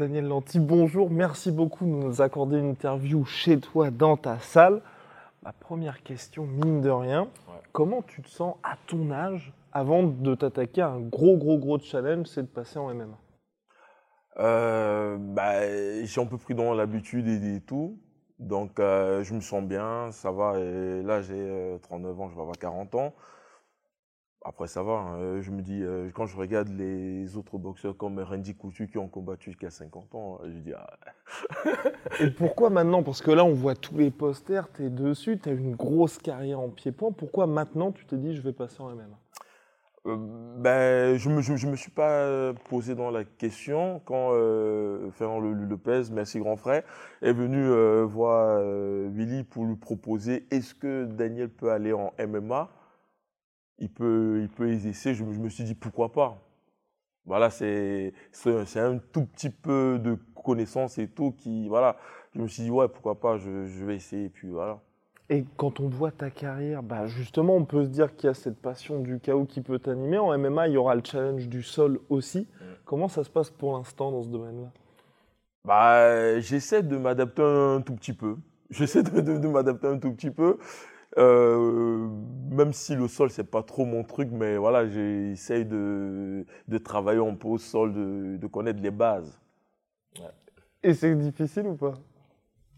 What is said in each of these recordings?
Daniel Lanty, bonjour. Merci beaucoup de nous accorder une interview chez toi, dans ta salle. Ma première question, mine de rien, comment tu te sens à ton âge avant de t'attaquer à un gros, gros, gros challenge, c'est de passer en MMA Euh, bah, j'ai un peu pris dans l'habitude et, et tout. Donc, euh, je me sens bien, ça va. Et là, j'ai euh, 39 ans, je vais avoir 40 ans. Après, ça va. hein. Euh, Je me dis, euh, quand je regarde les autres boxeurs comme Randy Coutu qui ont combattu jusqu'à 50 ans, je dis, ah, Et pourquoi maintenant? Parce que là, on voit tous les posters, tu es dessus, tu as une grosse carrière en pied-point. Pourquoi maintenant tu t'es dit, je vais passer en MMA Euh, ben, je ne me, je, je me suis pas euh, posé dans la question quand euh, Fernand Le- Lopez, merci grand frère, est venu euh, voir euh, Willy pour lui proposer est-ce que Daniel peut aller en MMA Il peut, il peut essayer. Je, me- je me suis dit pourquoi pas? Voilà, c'est c'est un tout petit peu de connaissances et tout qui voilà. Je me suis dit ouais pourquoi pas, je, je vais essayer et puis voilà. Et quand on voit ta carrière, bah justement, on peut se dire qu'il y a cette passion du chaos qui peut t'animer. En MMA, il y aura le challenge du sol aussi. Comment ça se passe pour l'instant dans ce domaine-là? Bah, j'essaie de m'adapter un tout petit peu. J'essaie de, de- de m'adapter un tout petit peu. Euh, même si le sol, c'est pas trop mon truc, mais voilà, j'essaie de, de travailler un peu au sol, de, de connaître les bases. Et c'est difficile ou pas?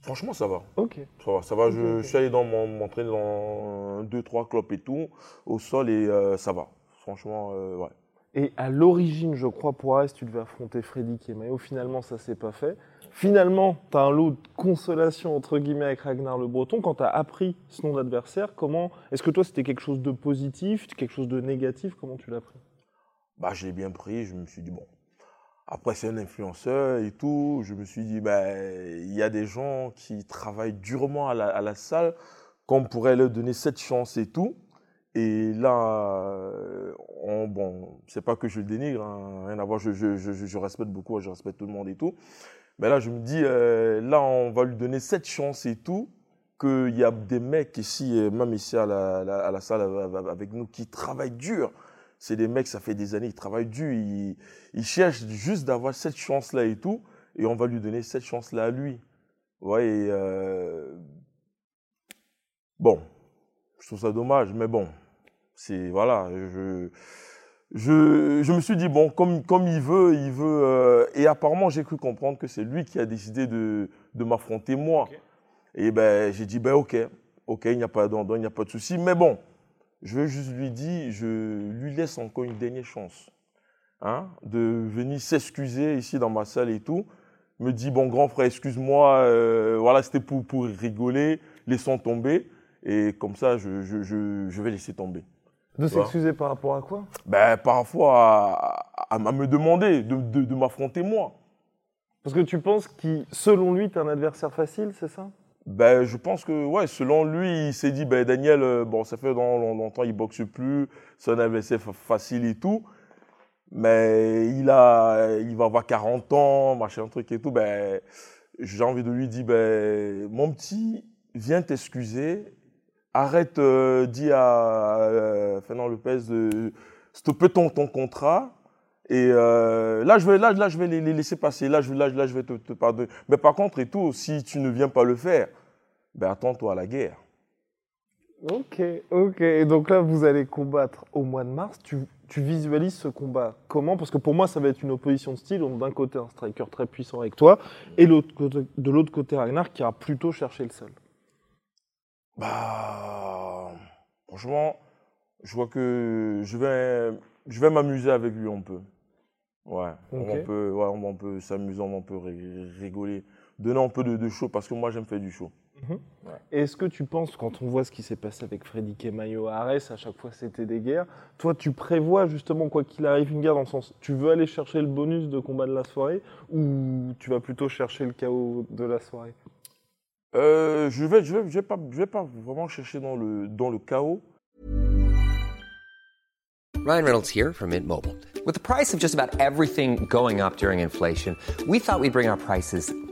Franchement, ça va. Ok. Ça va, ça va. Je, suis allé dans mon, m'entraîner dans deux, trois clubs et tout, au sol, et euh, ça va. Franchement, euh, ouais. Et à l'origine, je crois, pour Arès, tu devais affronter Freddy Kemayo. Finalement, ça s'est pas fait. Finalement, tu as un lot de consolation, entre guillemets, avec Ragnar Le Breton. Quand tu as appris ce nom d'adversaire, comment Est-ce que toi, c'était quelque chose de positif, quelque chose de négatif? Comment tu l'as pris? Bah, je l'ai bien pris, je me suis dit, bon. Après, c'est un influenceur et tout. Je me suis dit, bah, il y a des gens qui travaillent durement à la, à la salle, qu'on pourrait leur donner cette chance et tout. Et là, euh, on, bon, c'est pas que je le dénigre, hein, rien à voir, je, respecte beaucoup, je respecte tout le monde et tout. Mais là, je me dis, euh, là, on va lui donner cette chance et tout, qu'il y a des mecs ici, euh, même ici à la, salle avec nous, qui travaillent dur. C'est des mecs, ça fait des années, ils travaillent dur, ils, cherchent juste d'avoir cette chance-là et tout, et on va lui donner cette chance-là à lui. Ouais, et, bon, je trouve ça dommage, mais bon, c'est, voilà, je, je, je me suis dit, bon, comme, comme il veut, il veut, euh, et apparemment, j'ai cru comprendre que c'est lui qui a décidé de, de m'affronter moi. Et ben, j'ai dit, ben, ok, ok, il n'y a pas d'endroit, il n'y a pas de souci, mais bon, je veux juste lui dire, je lui laisse encore une dernière chance, hein, de venir s'excuser ici dans ma salle et tout. Me dit, bon, grand frère, excuse-moi, euh, voilà, c'était pour, pour rigoler, laissons tomber. Et comme ça, je, je, je, je vais laisser tomber. De s'excuser par rapport à quoi? Ben, parfois, à, à- à me demander de, de, de m'affronter moi. Parce que tu penses que, selon lui, tu un adversaire facile, c'est ça? Ben, je pense que, ouais, selon lui, il s'est dit, ben, Daniel, euh, bon, ça fait longtemps, il boxe plus, c'est un adversaire fa- facile et tout. Mais il, a, il va avoir 40 ans, machin, truc et tout. Ben, j'ai envie de lui dire, ben, mon petit, viens t'excuser. Arrête, euh, dis à euh, Fernand Lopez de ton, ton contrat. Et euh, là, je vais, là, là, je vais les, laisser passer. Là, je, là, là, je vais te, pardonner. Mais par contre, et tout, si tu ne viens pas le faire, ben attends-toi à la guerre. Ok, ok. Et donc là, vous allez combattre au mois de mars. Tu, tu visualises ce combat comment? Parce que pour moi, ça va être une opposition de style. D'un côté, un striker très puissant avec toi, et de l'autre côté, Ragnar qui ira plutôt chercher le sol. Bah, franchement, je vois que je vais, je vais m'amuser avec lui un peu. Ouais, on peut, ouais, on peut s'amuser, on peut ri- rigoler, donner un peu de, de show parce que moi j'aime faire du show. Et Est-ce que tu penses, quand on voit ce qui s'est passé avec Freddy Kemayo à Arès, à chaque fois c'était des guerres, toi tu prévois justement quoi qu'il arrive une guerre dans le sens, tu veux aller chercher le bonus de combat de la soirée ou tu vas plutôt chercher le chaos de la soirée? Euh, je vais, je vais, je vais pas, je vais pas vraiment chercher dans le, dans le chaos. Ryan Reynolds here from Mint Mobile. With the price of just about everything going up during inflation, we thought we'd bring our prices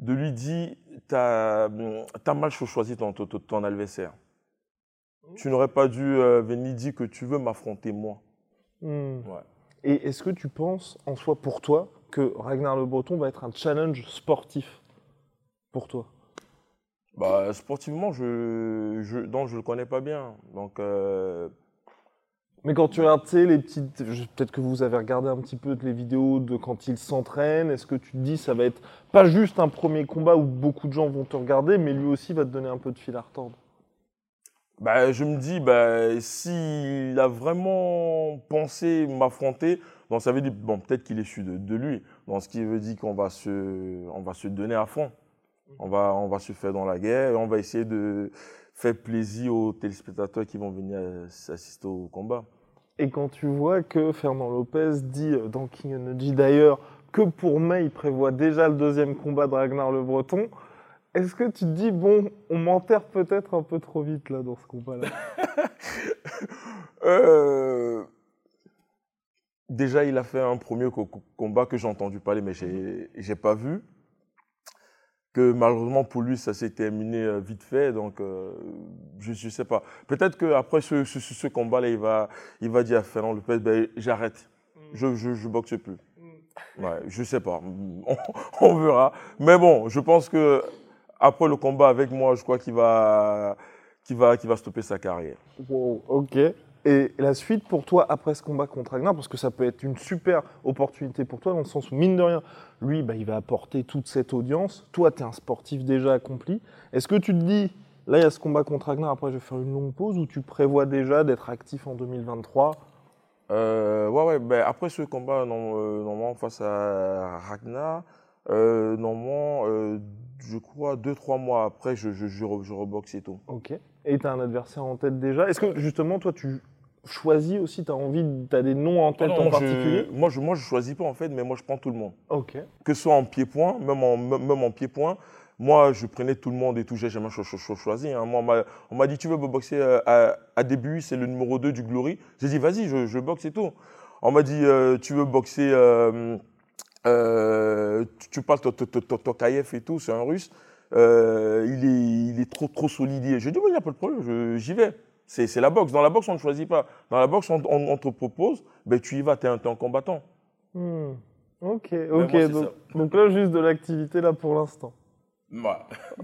de lui dire T'as as mal choisi ton, ton, ton adversaire. Tu n'aurais pas dû euh, venir dire que tu veux m'affronter moi. Ouais. Et est-ce que tu penses, en soi, pour toi, que Ragnar Le Breton va être un challenge sportif pour toi? Bah, sportivement, je, je le connais pas bien. Donc, euh, Mais quand tu regardes, les petites. Peut-être que vous avez regardé un petit peu les vidéos de quand il s'entraîne. Est-ce que tu te dis ça va être pas juste un premier combat où beaucoup de gens vont te regarder, mais lui aussi va te donner un peu de fil à retordre? Bah, je me dis, bah, s'il a vraiment pensé m'affronter, donc ça veut dire, bon, peut-être qu'il est su de, de lui. Donc, ce qui veut dire qu'on va se, on va se donner à fond. On va, on va se faire dans la guerre et on va essayer de faire plaisir aux téléspectateurs qui vont venir assister au combat. Et quand tu vois que Fernand Lopez dit euh, dans King Energy d'ailleurs que pour mai il prévoit déjà le deuxième combat de Ragnar Le Breton, est-ce que tu te dis, bon, on m'enterre peut-être un peu trop vite là dans ce combat-là? Euh, déjà, il a fait un premier co- co- combat que j'ai entendu parler, mais j'ai pas vu. Que malheureusement pour lui, ça s'est terminé euh, vite fait, donc euh, je ne sais pas. Peut-être qu'après ce, ce, ce- ce combat-là, il va, il va dire à Fernand Lopez, ben, j'arrête, je, je, je boxe plus. Ouais, je sais pas, on, on verra. Mais bon, je pense que après le combat avec moi, je crois qu'il va, qu'il va, qu'il va stopper sa carrière. Wow, ok. Et la suite pour toi après ce combat contre Ragnar, parce que ça peut être une super opportunité pour toi, dans le sens où, mine de rien, lui, bah, il va apporter toute cette audience. Toi, tu es un sportif déjà accompli. Est-ce que tu te dis, là, il y a ce combat contre Ragnar, après, je vais faire une longue pause, ou tu prévois déjà d'être actif en 2023 Euh, ouais, ouais, ben après ce combat, non, euh, normalement, face à Ragnar, euh, normalement, euh, je crois, deux, trois mois après, je, je, je, je reboxe et tout. Ok. Et tu as un adversaire en tête déjà? Est-ce que, justement, toi, tu choisis aussi, tu as envie, tu as des noms en tête Ah Non, en particulier je, moi, je, moi, je choisis pas, en fait, mais moi, je prends tout le monde. Ok. Que ce soit en pied-point, même en, même en pied-point, moi, je prenais tout le monde et tout, j'ai jamais cho- cho- cho- choisi. hein. Moi, on m'a- dit, tu veux boxer euh, à, à début, c'est le numéro 2 du Glory. J'ai dit, vas-y, je, je boxe et tout. On m'a dit, euh, tu veux boxer, euh, euh, tu, tu parles Tokayev et tout, c'est un russe. Euh, il, est, il est trop, trop solide. Je dis, il n'y a pas de problème, j'y vais. C'est la boxe. Dans la boxe, on ne choisit pas. Dans la boxe, on, on- on te propose, ben, tu y vas, tu es, un t'es un combattant. Hmm. Ok, ok. moi, c'est donc, là, juste de l'activité là pour l'instant.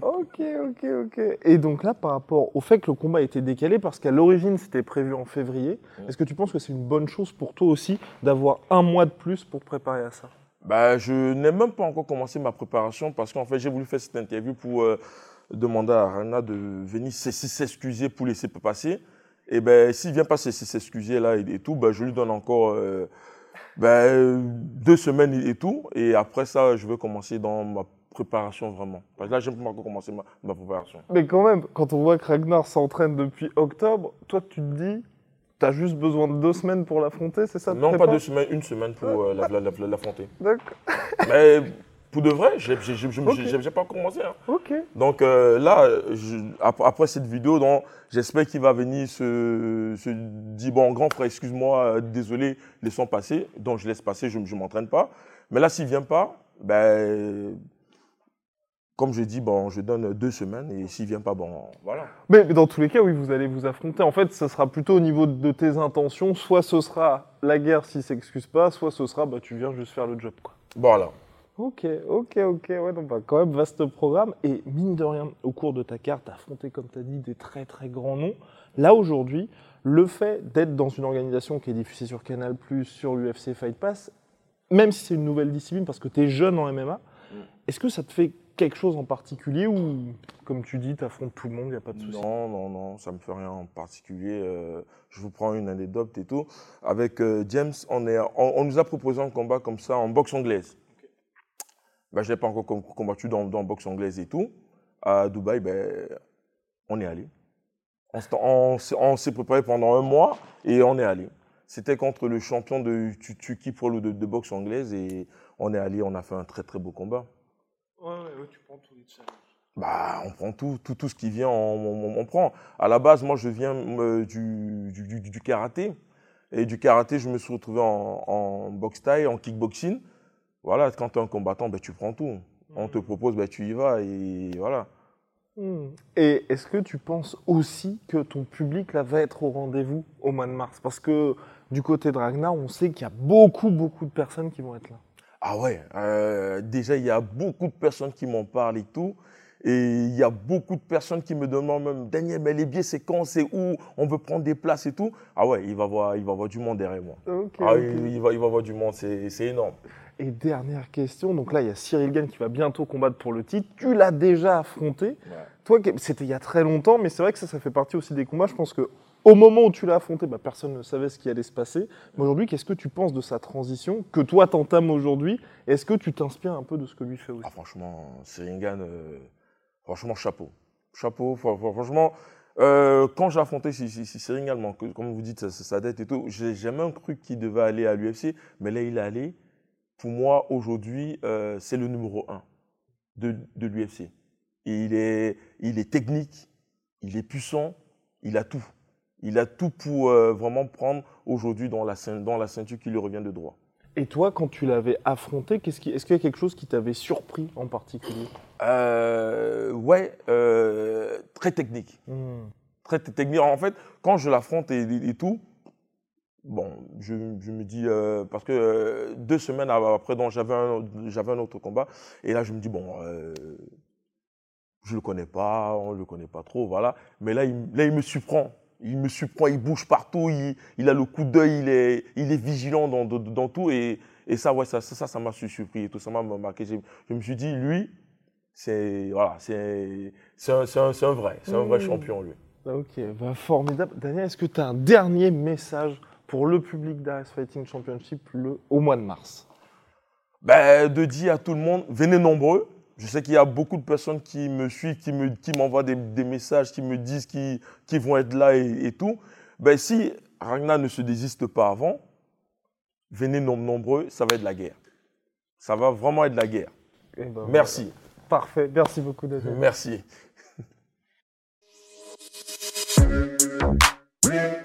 Ok, ok, ok. Et donc là, par rapport au fait que le combat a été décalé, parce qu'à l'origine c'était prévu en février, est-ce que tu penses que c'est une bonne chose pour toi aussi d'avoir un mois de plus pour te préparer à ça? Bah, je n'ai même pas encore commencé ma préparation parce qu'en fait, j'ai voulu faire cette interview pour euh, demander à Rana de venir s'excuser pour laisser passer. Et ben, s'il vient pas s'excuser là et, tout, bah, je lui donne encore euh, ben, deux semaines et, tout. Et après ça, je vais commencer dans ma préparation vraiment. Parce que là, n'ai pas encore commencé ma, ma préparation. Mais quand même, quand on voit que Ragnar s'entraîne depuis octobre, toi tu te dis, t'as juste besoin de deux semaines pour l'affronter, c'est ça non, pas deux semaines, une semaine pour euh, la- la- la- l'affronter. D'accord. Mais pour de vrai, j'ai- j'ai pas commencé. hein. Donc euh, là, je- ap- après cette vidéo, donc, j'espère qu'il va venir se, se dire bon grand frère, excuse-moi, euh, désolé, laissons passer. Donc je laisse passer, je ne m'entraîne pas. Mais là, s'il vient pas, ben comme je dis, bon, je donne deux semaines et s'il vient pas, bon, voilà. Mais, mais dans tous les cas, oui, vous allez vous affronter. En fait, ce sera plutôt au niveau de tes intentions. Soit ce sera la guerre s'il s'excuse pas, soit ce sera bah, tu viens juste faire le job. Quoi. Voilà. Ok, ok, ok. Ouais, donc bah, quand même, vaste programme. Et mine de rien, au cours de ta carte, affronté, comme tu as dit, des très très grands noms. Là, aujourd'hui, le fait d'être dans une organisation qui est diffusée sur Canal, sur l'UFC Fight Pass, même si c'est une nouvelle discipline parce que tu es jeune en MMA, est-ce que ça te fait quelque chose en particulier ou, comme tu dis, tu affrontes tout le monde, il n'y a pas de souci? Non, non, non, ça me fait rien en particulier. Euh, je vous prends une anecdote et tout. Avec euh, James, on, est, on, nous a proposé un combat comme ça en boxe anglaise. Ben, je n'ai pas encore combattu dans, dans boxe anglaise et tout. À Dubaï, ben, on est allé. On, s'est préparé pendant un mois et on est allé. C'était contre le champion de le de, de boxe anglaise et on est allé, on a fait un très très beau combat. Ouais, ouais, tu prends tous les challenges. Bah, on prend tout, tout, tout ce qui vient, on, on, prend. À la base, moi, je viens euh, du, du, du, karaté. Et du karaté, je me suis retrouvé en, en boxe taille, en kickboxing. Voilà, quand tu es un combattant, ben, tu prends tout. On te propose, ben, tu y vas et voilà. Hmm. Et est-ce que tu penses aussi que ton public là, va être au rendez-vous au mois de mars? Parce que du côté de Ragnar, on sait qu'il y a beaucoup, beaucoup de personnes qui vont être là. Ah ouais, euh, déjà il y a beaucoup de personnes qui m'en parlent et tout. Et il y a beaucoup de personnes qui me demandent même, Daniel, mais les billets, c'est quand, c'est où, on veut prendre des places et tout. Ah ouais, il va voir, il va voir du monde derrière moi. ah, Il, va, il va voir du monde, c'est énorme. Et dernière question, donc là, il y a Cyril Gann qui va bientôt combattre pour le titre. Tu l'as déjà affronté. Toi, c'était il y a très longtemps, mais c'est vrai que ça, ça fait partie aussi des combats. Je pense que au moment où tu l'as affronté, bah, personne ne savait ce qui allait se passer. Mais aujourd'hui, qu'est-ce que tu penses de sa transition que toi t'entames aujourd'hui? Est-ce que tu t'inspires un peu de ce que lui fait aussi? Ah, Franchement, Seringan, euh, franchement, chapeau. Chapeau, franchement, euh, quand j'ai affronté Seringan, comme vous dites, sa, dette et tout, j'ai jamais cru qu'il devait aller à l'UFC, mais là, il est allé. Pour moi, aujourd'hui, euh, c'est le numéro un de, de l'UFC. Il est, il est technique, il est puissant, il a tout. Il a tout pour euh, vraiment prendre aujourd'hui dans la, dans la ceinture qui lui revient de droit. Et toi, quand tu l'avais affronté, est-ce qu'il y a quelque chose qui t'avait surpris en particulier? Euh, Ouais, euh, très technique. Hmm. Très technique. En fait, quand je l'affronte et, tout, bon, je, me dis, euh, parce que deux semaines après, j'avais un, un autre combat, et là, je me dis, bon, je ne le connais pas, on ne le connaît pas trop, voilà. Mais là, il, là, il me surprend il me surprend, il bouge partout, il, a le coup d'œil, il est, il est vigilant dans, dans, tout. Et, et, ça, ouais, ça, ça, ça m'a surpris et tout, ça m'a marqué. Je, me suis dit, lui, c'est voilà, c'est un, un, vrai, c'est un vrai mmh. champion, lui. Ok, bah, formidable. Daniel, est-ce que tu as un dernier message pour le public d'Ares Fighting Championship le, au mois de mars ben, De dire à tout le monde, venez nombreux. Je sais qu'il y a beaucoup de personnes qui me suivent, qui m'envoient qui des, des, messages, qui me disent qu'ils vont être là et, tout. Ben, si Ragnar ne se désiste pas avant, venez nombreux, ça va être la guerre. Ça va vraiment être la guerre. Eh ben, Merci. Parfait. Merci beaucoup, d'être Merci.